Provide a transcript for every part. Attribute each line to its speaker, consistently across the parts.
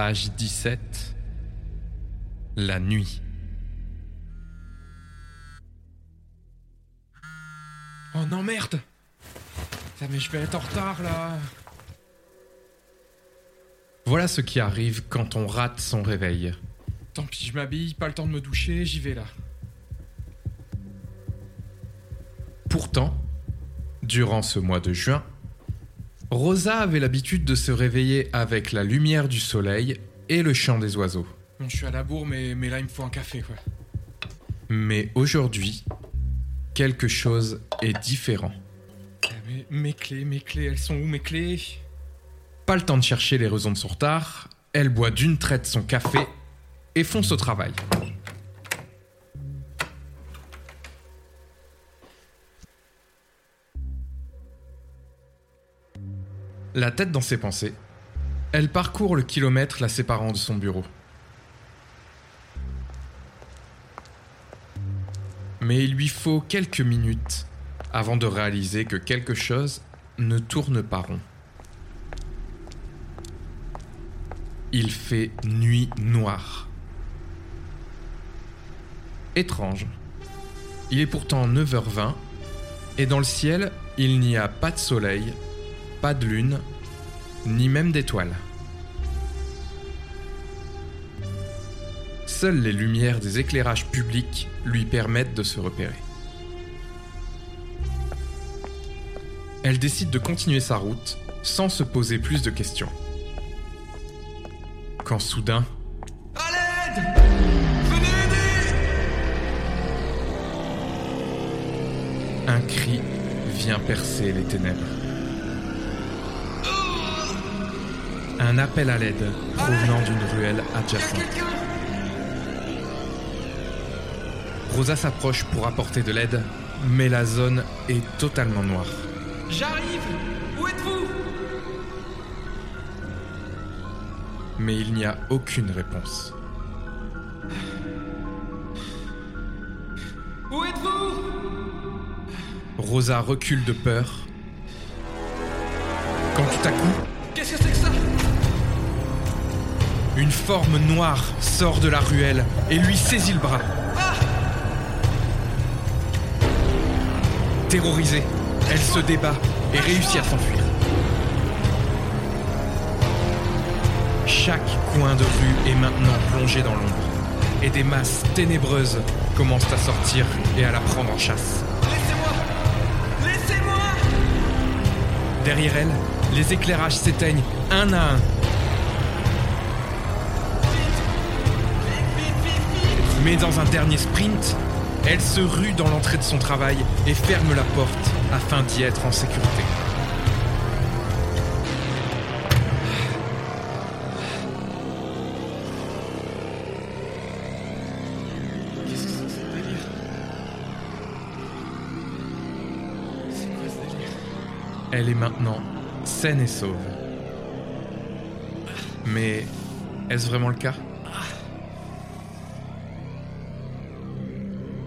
Speaker 1: Page 17. La nuit. Oh non, merde Putain, mais je vais être en retard là Voilà ce qui arrive quand on rate son réveil. Tant pis, je m'habille, pas le temps de me doucher, j'y vais là. Pourtant, durant ce mois de juin, Rosa avait l'habitude de se réveiller avec la lumière du soleil et le chant des oiseaux. Bon, je suis à la bourre, mais, mais là, il me faut un café, quoi. Mais aujourd'hui, quelque chose est différent. Mais mes clés, mes clés, elles sont où mes clés? Pas le temps de chercher les raisons de son retard, elle boit d'une traite son café et fonce au travail. La tête dans ses pensées, elle parcourt le kilomètre la séparant de son bureau. Mais il lui faut quelques minutes avant de réaliser que quelque chose ne tourne pas rond. Il fait nuit noire. Étrange. Il est pourtant 9h20 et dans le ciel, il n'y a pas de soleil, pas de lune, ni même d'étoiles. Seules les lumières des éclairages publics lui permettent de se repérer. Elle décide de continuer sa route sans se poser plus de questions. Quand soudain,
Speaker 2: À l'aide Venez aider
Speaker 1: un cri vient percer les ténèbres. Un appel à l'aide provenant d'une ruelle adjacente. Rosa s'approche pour apporter de l'aide, mais la zone est totalement noire.
Speaker 2: J'arrive Où êtes-vous?
Speaker 1: Mais il n'y a aucune réponse.
Speaker 2: Où êtes-vous?
Speaker 1: Rosa recule de peur. Quand tout à coup,
Speaker 2: Qu'est-ce que c'est que ça?
Speaker 1: Une forme noire sort de la ruelle et lui saisit le bras. Terrorisée, elle se débat et réussit à s'enfuir. Chaque coin de rue est maintenant plongé dans l'ombre et des masses ténébreuses commencent à sortir et à la prendre en chasse.
Speaker 2: Laissez-moi Laissez-moi
Speaker 1: Derrière elle, les éclairages s'éteignent un à un. Mais dans un dernier sprint, elle se rue dans l'entrée de son travail et ferme la porte afin d'y être en sécurité. Elle est maintenant saine et sauve. Mais est-ce vraiment le cas?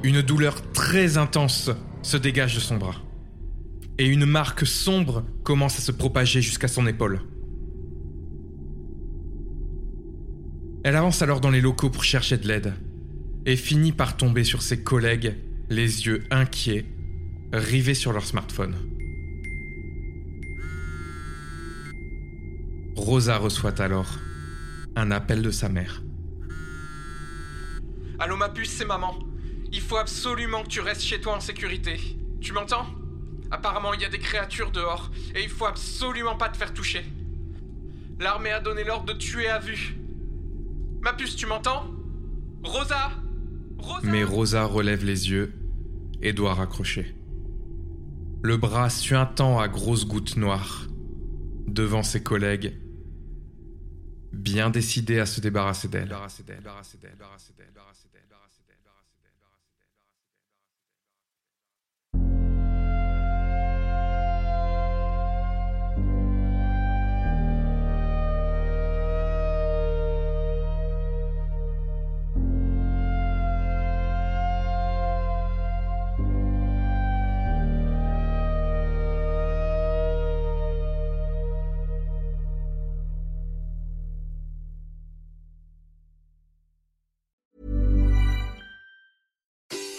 Speaker 1: Une douleur très intense se dégage de son bras. Et une marque sombre commence à se propager jusqu'à son épaule. Elle avance alors dans les locaux pour chercher de l'aide et finit par tomber sur ses collègues, les yeux inquiets, rivés sur leur smartphone. Rosa reçoit alors un appel de sa mère.
Speaker 2: Allô ma puce, c'est maman. Il faut absolument que tu restes chez toi en sécurité. Tu m'entends? Apparemment, il y a des créatures dehors et il faut absolument pas te faire toucher. L'armée a donné l'ordre de tuer à vue. Ma puce, tu m'entends? Rosa Rosa
Speaker 1: Mais Rosa relève les yeux et doit raccrocher. Le bras suintant à grosses gouttes noires, devant ses collègues, bien décidés à se débarrasser d'elle.